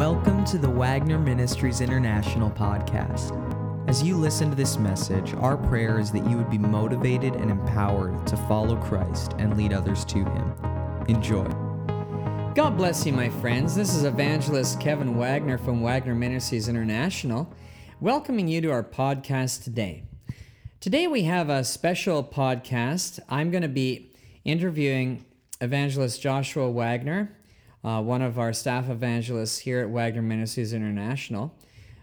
Welcome to the Wagner Ministries International podcast. As you listen to this message, our prayer is that you would be motivated and empowered to follow Christ and lead others to Him. Enjoy. God bless you, my friends. This is evangelist Kevin Wagner from Wagner Ministries International, welcoming you to our podcast today. Today we have a special podcast. I'm going to be interviewing evangelist Joshua Wagner uh, one of our staff evangelists here at Wagner Ministries International.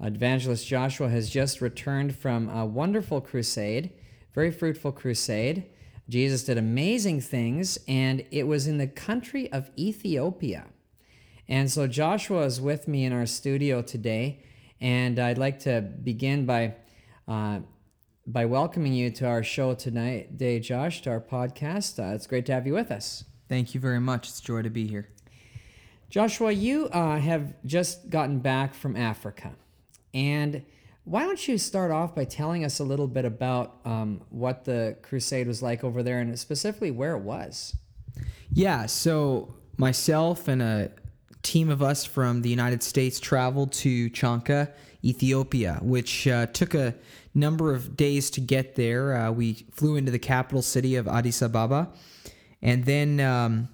Evangelist Joshua has just returned from a wonderful crusade, very fruitful crusade. Jesus did amazing things, and it was in the country of Ethiopia. And so Joshua is with me in our studio today, and I'd like to begin by uh, by welcoming you to our show tonight, day, Josh, to our podcast. Uh, it's great to have you with us. Thank you very much. It's a joy to be here. Joshua, you uh, have just gotten back from Africa. And why don't you start off by telling us a little bit about um, what the crusade was like over there and specifically where it was? Yeah, so myself and a team of us from the United States traveled to Chanka, Ethiopia, which uh, took a number of days to get there. Uh, we flew into the capital city of Addis Ababa, and then um,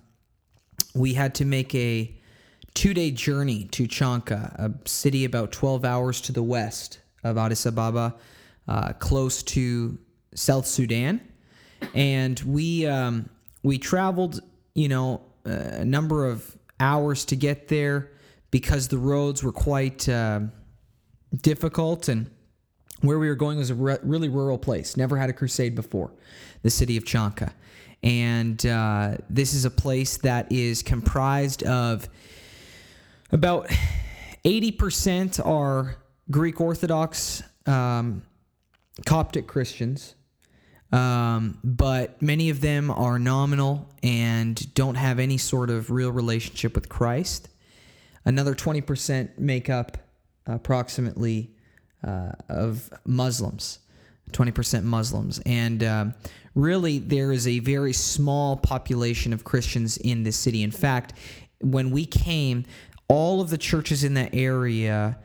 we had to make a two day journey to Chanka, a city about 12 hours to the west of Addis Ababa, uh, close to South Sudan. And we, um, we traveled, you know, a number of hours to get there because the roads were quite uh, difficult and where we were going was a re- really rural place. Never had a crusade before, the city of Chanka. And uh, this is a place that is comprised of about 80% are Greek Orthodox um, Coptic Christians, um, but many of them are nominal and don't have any sort of real relationship with Christ. Another 20% make up approximately uh, of Muslims, 20% Muslims. And um, really, there is a very small population of Christians in this city. In fact, when we came, all of the churches in that area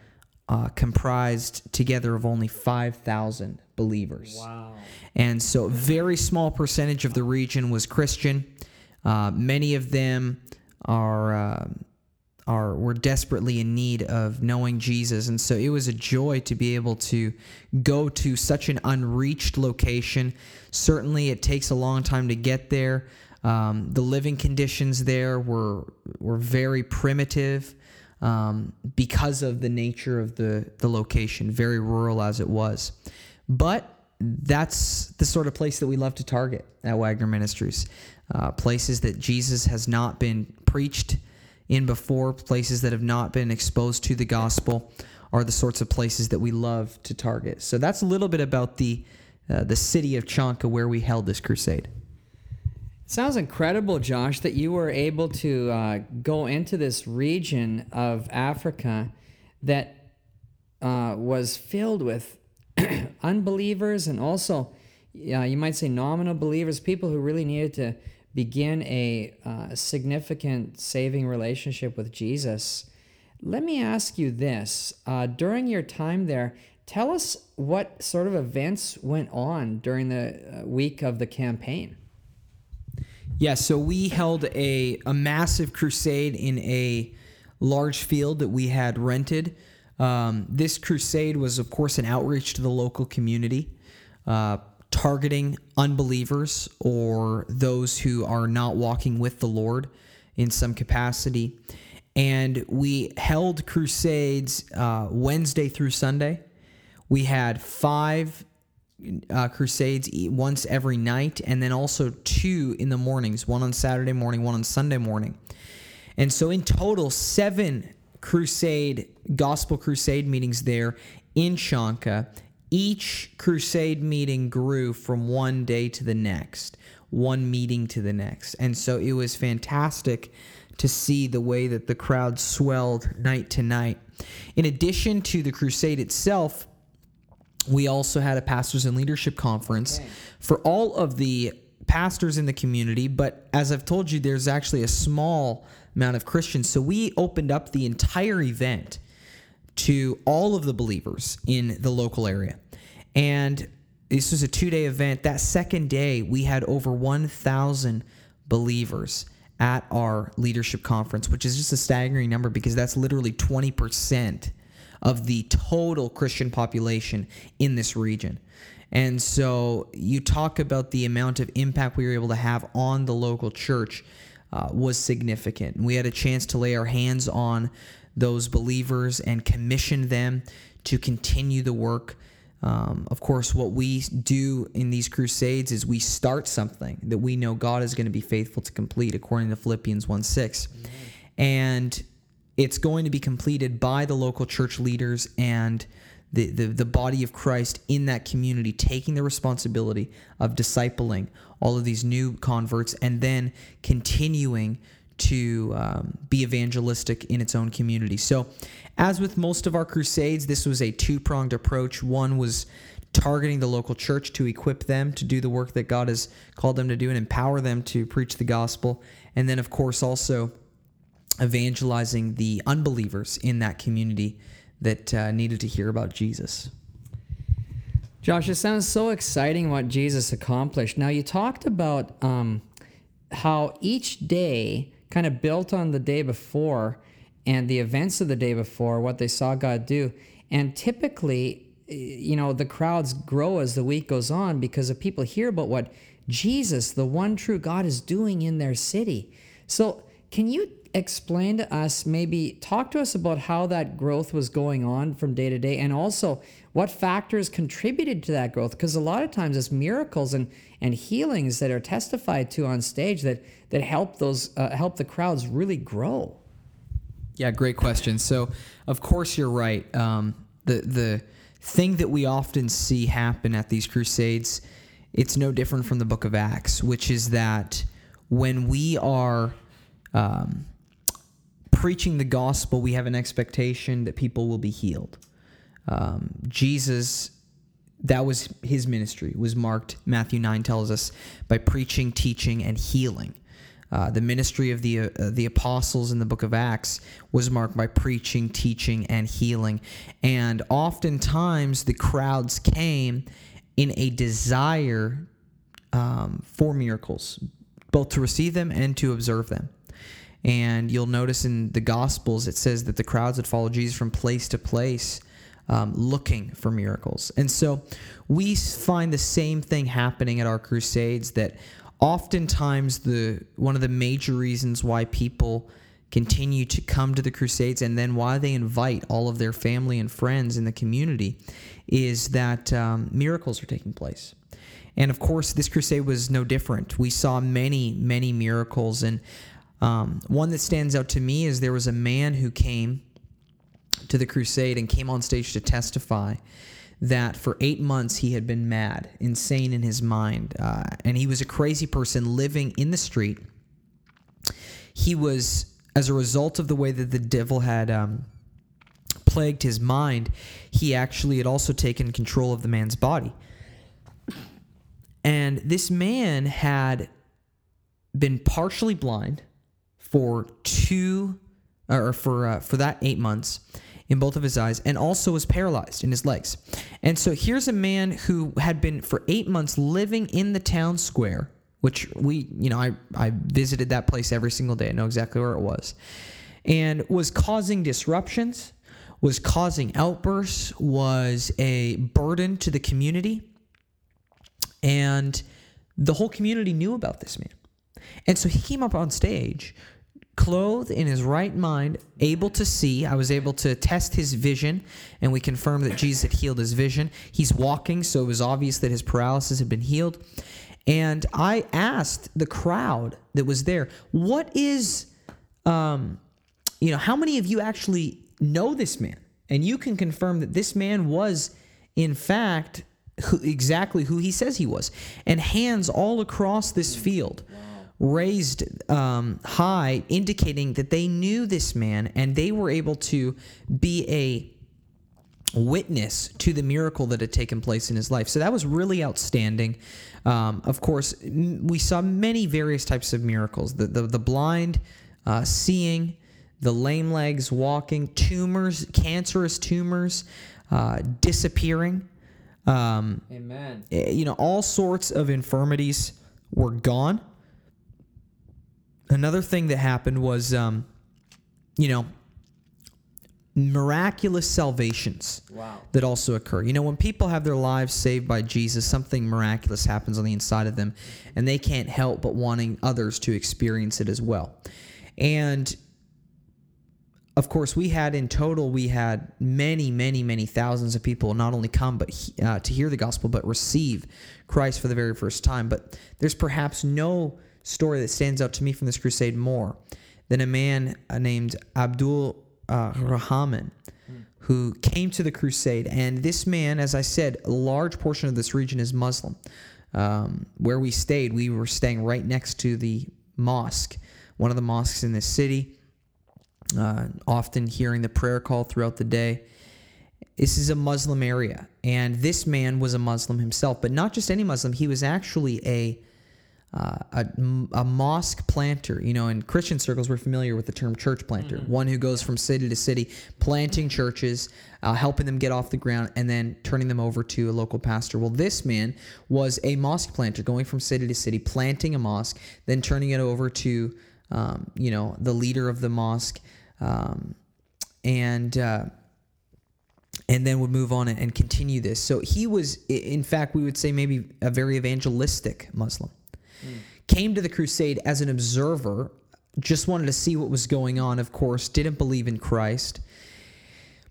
uh, comprised together of only 5,000 believers. Wow. And so, a very small percentage of the region was Christian. Uh, many of them are. Uh, are were desperately in need of knowing Jesus and so it was a joy to be able to go to such an unreached location certainly it takes a long time to get there um, the living conditions there were were very primitive um, because of the nature of the the location, very rural as it was. But that's the sort of place that we love to target at Wagner Ministries. Uh, places that Jesus has not been preached in before, places that have not been exposed to the gospel, are the sorts of places that we love to target. So that's a little bit about the uh, the city of Chanka where we held this crusade. Sounds incredible, Josh, that you were able to uh, go into this region of Africa that uh, was filled with unbelievers and also, uh, you might say, nominal believers, people who really needed to begin a uh, significant saving relationship with Jesus. Let me ask you this uh, during your time there, tell us what sort of events went on during the uh, week of the campaign. Yeah, so we held a, a massive crusade in a large field that we had rented. Um, this crusade was, of course, an outreach to the local community, uh, targeting unbelievers or those who are not walking with the Lord in some capacity. And we held crusades uh, Wednesday through Sunday. We had five uh, crusades once every night, and then also two in the mornings one on Saturday morning, one on Sunday morning. And so, in total, seven crusade, gospel crusade meetings there in Chanka. Each crusade meeting grew from one day to the next, one meeting to the next. And so it was fantastic to see the way that the crowd swelled night to night. In addition to the crusade itself, we also had a pastors and leadership conference okay. for all of the pastors in the community, but as I've told you, there's actually a small amount of Christians. So we opened up the entire event to all of the believers in the local area. And this was a two day event. That second day, we had over 1,000 believers at our leadership conference, which is just a staggering number because that's literally 20% of the total Christian population in this region. And so you talk about the amount of impact we were able to have on the local church uh, was significant. We had a chance to lay our hands on those believers and commission them to continue the work. Um, of course, what we do in these crusades is we start something that we know God is going to be faithful to complete, according to Philippians 1 6. And it's going to be completed by the local church leaders and the, the, the body of Christ in that community taking the responsibility of discipling all of these new converts and then continuing to um, be evangelistic in its own community. So, as with most of our crusades, this was a two pronged approach. One was targeting the local church to equip them to do the work that God has called them to do and empower them to preach the gospel. And then, of course, also evangelizing the unbelievers in that community that uh, needed to hear about Jesus. Josh, it sounds so exciting what Jesus accomplished. Now, you talked about um, how each day kind of built on the day before and the events of the day before, what they saw God do. And typically, you know, the crowds grow as the week goes on because of people hear about what Jesus, the one true God, is doing in their city. So, can you explain to us, maybe talk to us about how that growth was going on from day to day and also what factors contributed to that growth? Because a lot of times it's miracles and, and healings that are testified to on stage that, that help those uh, help the crowds really grow. Yeah, great question. So, of course, you're right. Um, the the thing that we often see happen at these crusades, it's no different from the Book of Acts, which is that when we are um, preaching the gospel, we have an expectation that people will be healed. Um, Jesus, that was his ministry, was marked, Matthew 9 tells us, by preaching, teaching, and healing. Uh, the ministry of the uh, the apostles in the book of Acts was marked by preaching, teaching, and healing. And oftentimes the crowds came in a desire um, for miracles, both to receive them and to observe them. And you'll notice in the Gospels, it says that the crowds would follow Jesus from place to place. Um, looking for miracles. And so we find the same thing happening at our crusades that oftentimes the one of the major reasons why people continue to come to the crusades and then why they invite all of their family and friends in the community is that um, miracles are taking place. And of course, this crusade was no different. We saw many, many miracles. And um, one that stands out to me is there was a man who came to the crusade and came on stage to testify that for eight months he had been mad, insane in his mind, uh, and he was a crazy person living in the street. He was, as a result of the way that the devil had um, plagued his mind, he actually had also taken control of the man's body. And this man had been partially blind for two or for uh, for that eight months in both of his eyes and also was paralyzed in his legs. And so here's a man who had been for eight months living in the town square, which we, you know, I, I visited that place every single day. I know exactly where it was. And was causing disruptions, was causing outbursts, was a burden to the community. And the whole community knew about this man. And so he came up on stage clothed in his right mind, able to see. I was able to test his vision, and we confirmed that Jesus had healed his vision. He's walking, so it was obvious that his paralysis had been healed. And I asked the crowd that was there, what is, um, you know, how many of you actually know this man? And you can confirm that this man was, in fact, who, exactly who he says he was. And hands all across this field raised um, high, indicating that they knew this man and they were able to be a witness to the miracle that had taken place in his life. So that was really outstanding. Um, of course, m- we saw many various types of miracles the, the, the blind uh, seeing, the lame legs walking, tumors, cancerous tumors uh, disappearing. Um, Amen. eh, you know, all sorts of infirmities were gone. Another thing that happened was, um, you know, miraculous salvations Wow. that also occur. You know, when people have their lives saved by Jesus, something miraculous happens on the inside of them, and they can't help but wanting others to experience it as well. And of course, we had in total, we had many, many, many thousands of people not only come but uh, to hear the gospel, but receive Christ for the very first time. But there's perhaps no story that stands out to me from this crusade more than a man uh, named Abdul uh, Rahman who came to the crusade. And this man, as I said, a large portion of this region is Muslim. Um, where we stayed, we were staying right next to the mosque, one of the mosques in this city uh, often hearing the prayer call throughout the day. This is a Muslim area, and this man was a Muslim himself, but not just any Muslim. He was actually a uh, a, a mosque planter. You know, in Christian circles, we're familiar with the term church planter, one who goes from city to city, planting churches, uh, helping them get off the ground, and then turning them over to a local pastor. Well, this man was a mosque planter, going from city to city, planting a mosque, then turning it over to, um, you know, the leader of the mosque, um, and. Uh, and then would move on and continue this. So he was, in fact, we would say maybe a very evangelistic Muslim. Came to the crusade as an observer, just wanted to see what was going on, of course, didn't believe in Christ.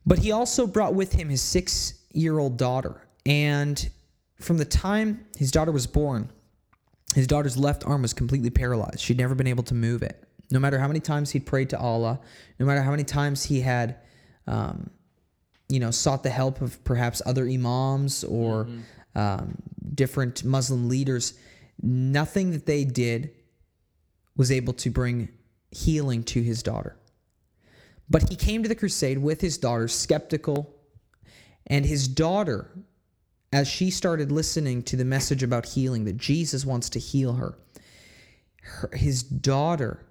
But he also brought with him his six year old daughter. And from the time his daughter was born, his daughter's left arm was completely paralyzed. She'd never been able to move it. No matter how many times he'd prayed to Allah, no matter how many times he had, um, you know, sought the help of perhaps other imams or um, different Muslim leaders, nothing that they did was able to bring healing to his daughter. But he came to the crusade with his daughter, skeptical, and his daughter, as she started listening to the message about healing, that Jesus wants to heal her, her his daughter,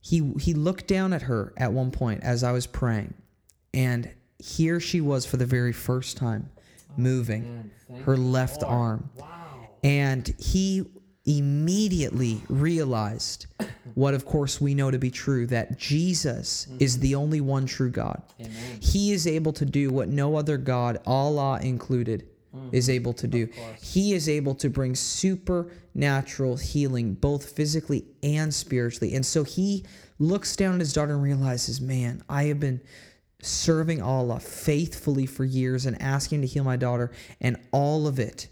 he, he looked down at her at one point as I was praying, and here she was for the very first time moving oh, thank her left Lord. arm. Wow. And he immediately realized what, of course, we know to be true that Jesus mm-hmm. is the only one true God. Amen. He is able to do what no other God, Allah included, mm-hmm. is able to do. He is able to bring supernatural healing, both physically and spiritually. And so he looks down at his daughter and realizes, man, I have been serving Allah faithfully for years and asking to heal my daughter, and all of it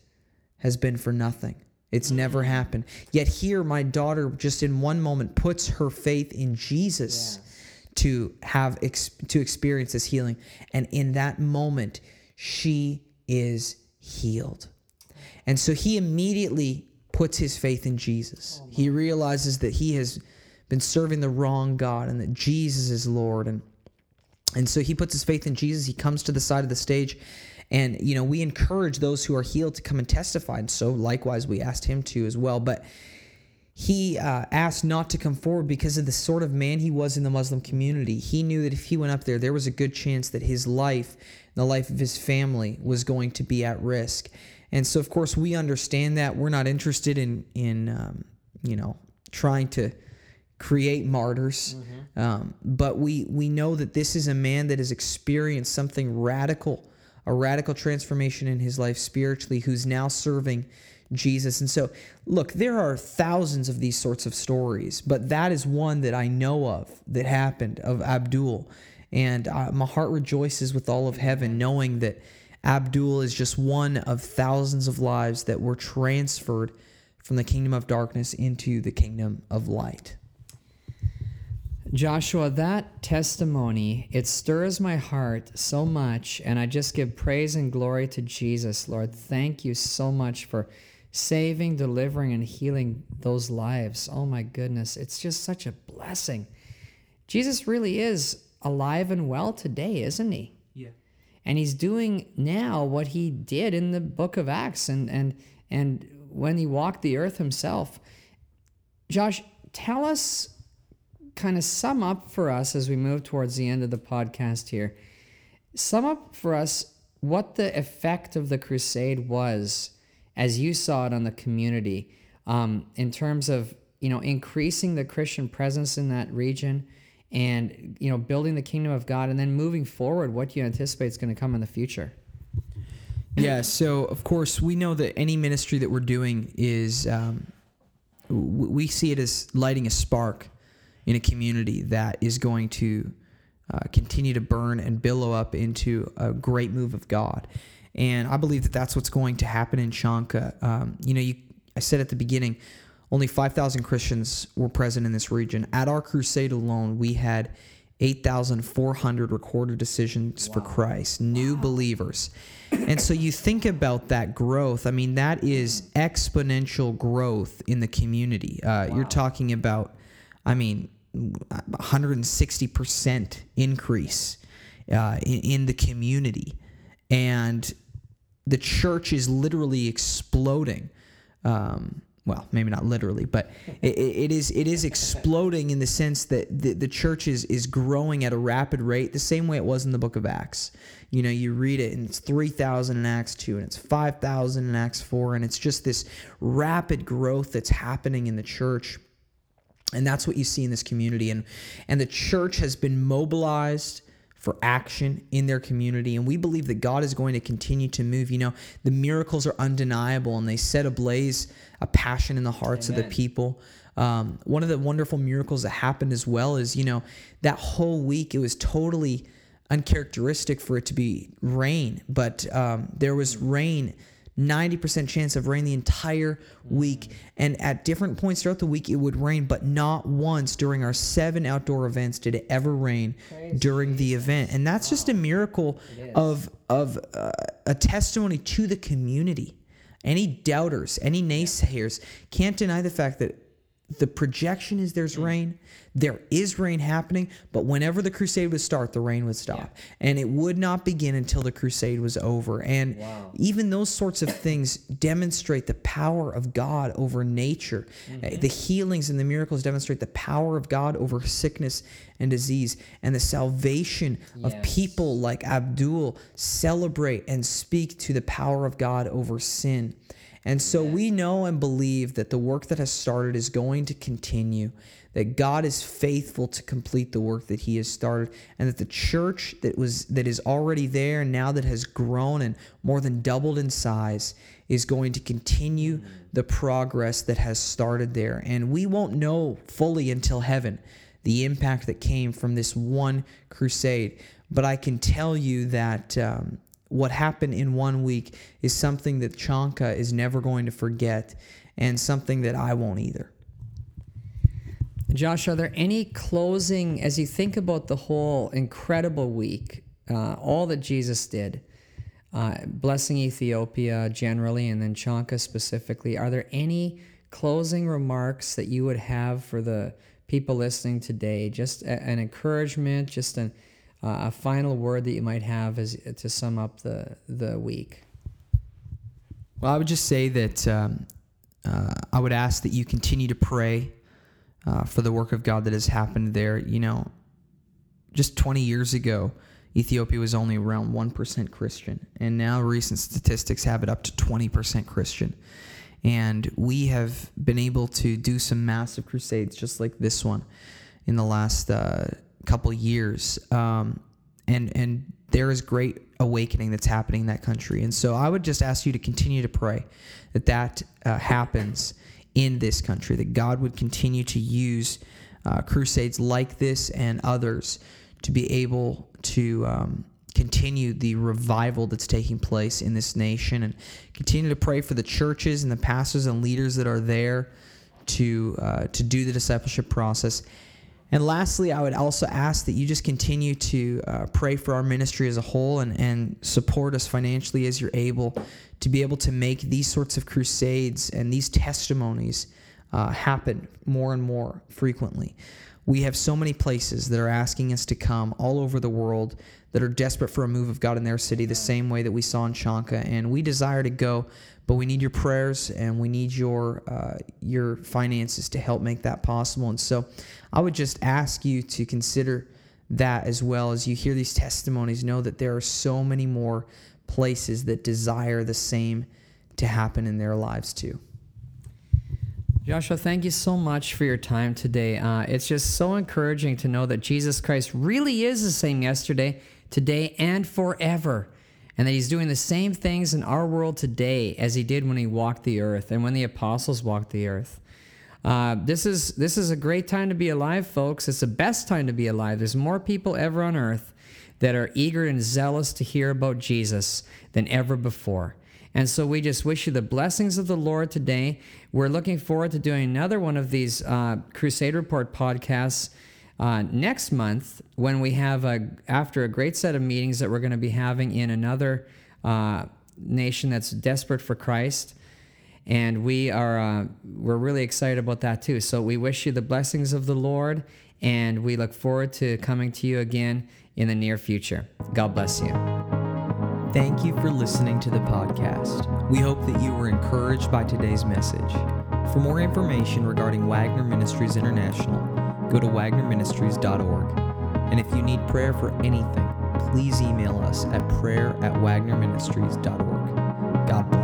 has been for nothing. It's never happened. Yet here, my daughter, just in one moment, puts her faith in Jesus to have ex- to experience this healing, and in that moment, she is healed. And so he immediately puts his faith in Jesus. Oh, he realizes that he has been serving the wrong God and that Jesus is Lord and and so he puts his faith in Jesus. He comes to the side of the stage. And, you know, we encourage those who are healed to come and testify. And so likewise, we asked him to as well. But he uh, asked not to come forward because of the sort of man he was in the Muslim community. He knew that if he went up there, there was a good chance that his life, the life of his family, was going to be at risk. And so, of course, we understand that. We're not interested in, in um, you know, trying to create martyrs. Um, but we we know that this is a man that has experienced something radical, a radical transformation in his life spiritually, who's now serving Jesus. And so, look, there are thousands of these sorts of stories, but that is one that I know of that happened of Abdul. And uh, my heart rejoices with all of heaven, knowing that Abdul is just one of thousands of lives that were transferred from the kingdom of darkness into the kingdom of light. Joshua, that testimony, it stirs my heart so much, and I just give praise and glory to Jesus, Lord. Thank you so much for saving, delivering, and healing those lives. Oh my goodness, it's just such a blessing. Jesus really is alive and well today, isn't he? Yeah. and he's doing now what he did in the book of Acts and and and when he walked the earth himself. Josh, tell us kind of sum up for us as we move towards the end of the podcast here. Sum up for us what the effect of the crusade was as you saw it on the community um, in terms of you know increasing the Christian presence in that region and you know building the kingdom of God and then moving forward what do you anticipate is going to come in the future. Yeah, so of course we know that any ministry that we're doing is um, we see it as lighting a spark in a community that is going to uh, continue to burn and billow up into a great move of God. And I believe that that's what's going to happen in Chanka. Um, you know, you, I said at the beginning, only 5,000 Christians were present in this region. At our crusade alone, we had 8,400 recorded decisions wow. for Christ, new wow. believers. And so you think about that growth. I mean, that is exponential growth in the community. Uh, wow. You're talking about, I mean, 160% increase uh, in, in the community. And the church is literally exploding. Um, well, maybe not literally, but it, it is it is exploding in the sense that the, the church is is growing at a rapid rate, the same way it was in the book of Acts. You know, you read it and it's three thousand in Acts two, and it's five thousand in Acts four, and it's just this rapid growth that's happening in the church, and that's what you see in this community, and and the church has been mobilized for action in their community. And we believe that God is going to continue to move. You know, the miracles are undeniable and they set ablaze a passion in the hearts Amen. of the people. Um, one of the wonderful miracles that happened as well is, you know, that whole week it was totally uncharacteristic for it to be rain, but um, there was rain 90% chance of rain the entire week. And at different points throughout the week, it would rain, but not once during our seven outdoor events did it ever rain Praise during the event. And that's wow. just a miracle of, of uh, a testimony to the community. Any doubters, any naysayers can't deny the fact that the projection is there's mm. rain. There is rain happening, but whenever the crusade would start, the rain would stop. Yeah. And it would not begin until the crusade was over. And wow. even those sorts of things demonstrate the power of God over nature. Mm-hmm. The healings and the miracles demonstrate the power of God over sickness and disease. And the salvation yes. of people like Abdul celebrate and speak to the power of God over sin. And so we know and believe that the work that has started is going to continue, that God is faithful to complete the work that he has started, and that the church that was that is already there and now that has grown and more than doubled in size is going to continue the progress that has started there. And we won't know fully until heaven the impact that came from this one crusade. But I can tell you that um, what happened in one week is something that Chanka is never going to forget and something that I won't either. Josh, are there any closing, as you think about the whole incredible week, uh, all that Jesus did, uh, blessing Ethiopia generally and then Chanka specifically, are there any closing remarks that you would have for the people listening today? Just a, an encouragement, just an uh, a final word that you might have as to sum up the the week. Well, I would just say that um, uh, I would ask that you continue to pray uh, for the work of God that has happened there. You know, just 20 years ago, Ethiopia was only around 1% Christian, and now recent statistics have it up to 20% Christian. And we have been able to do some massive crusades just like this one in the last uh, couple years, um, and and there is great awakening that's happening in that country. And so I would just ask you to continue to pray that that uh, happens in this country, that God would continue to use uh, crusades like this and others to be able to um, continue the revival that's taking place in this nation and continue to pray for the churches and the pastors and leaders that are there to uh, to do the discipleship process and lastly, I would also ask that you just continue to uh, pray for our ministry as a whole and, and support us financially as you're able to be able to make these sorts of crusades and these testimonies uh, happen more and more frequently. We have so many places that are asking us to come all over the world that are desperate for a move of God in their city, the same way that we saw in Chanka. And we desire to go, but we need your prayers and we need your uh, your finances to help make that possible. And so, I would just ask you to consider that as well as you hear these testimonies. Know that there are so many more places that desire the same to happen in their lives too. Joshua, thank you so much for your time today. Uh, it's just so encouraging to know that Jesus Christ really is the same yesterday, today, and forever. And that he's doing the same things in our world today as he did when he walked the earth and when the apostles walked the earth. Uh, this is this is a great time to be alive, folks. It's the best time to be alive. There's more people ever on earth that are eager and zealous to hear about Jesus than ever before. And so we just wish you the blessings of the Lord today. We're looking forward to doing another one of these uh, Crusade Report podcasts uh, next month when we have a after a great set of meetings that we're going to be having in another uh, nation that's desperate for Christ. And we are uh, we're really excited about that too. So we wish you the blessings of the Lord, and we look forward to coming to you again in the near future. God bless you. Thank you for listening to the podcast. We hope that you were encouraged by today's message. For more information regarding Wagner Ministries International, go to wagnerministries.org. And if you need prayer for anything, please email us at prayer at wagnerministries.org. God bless.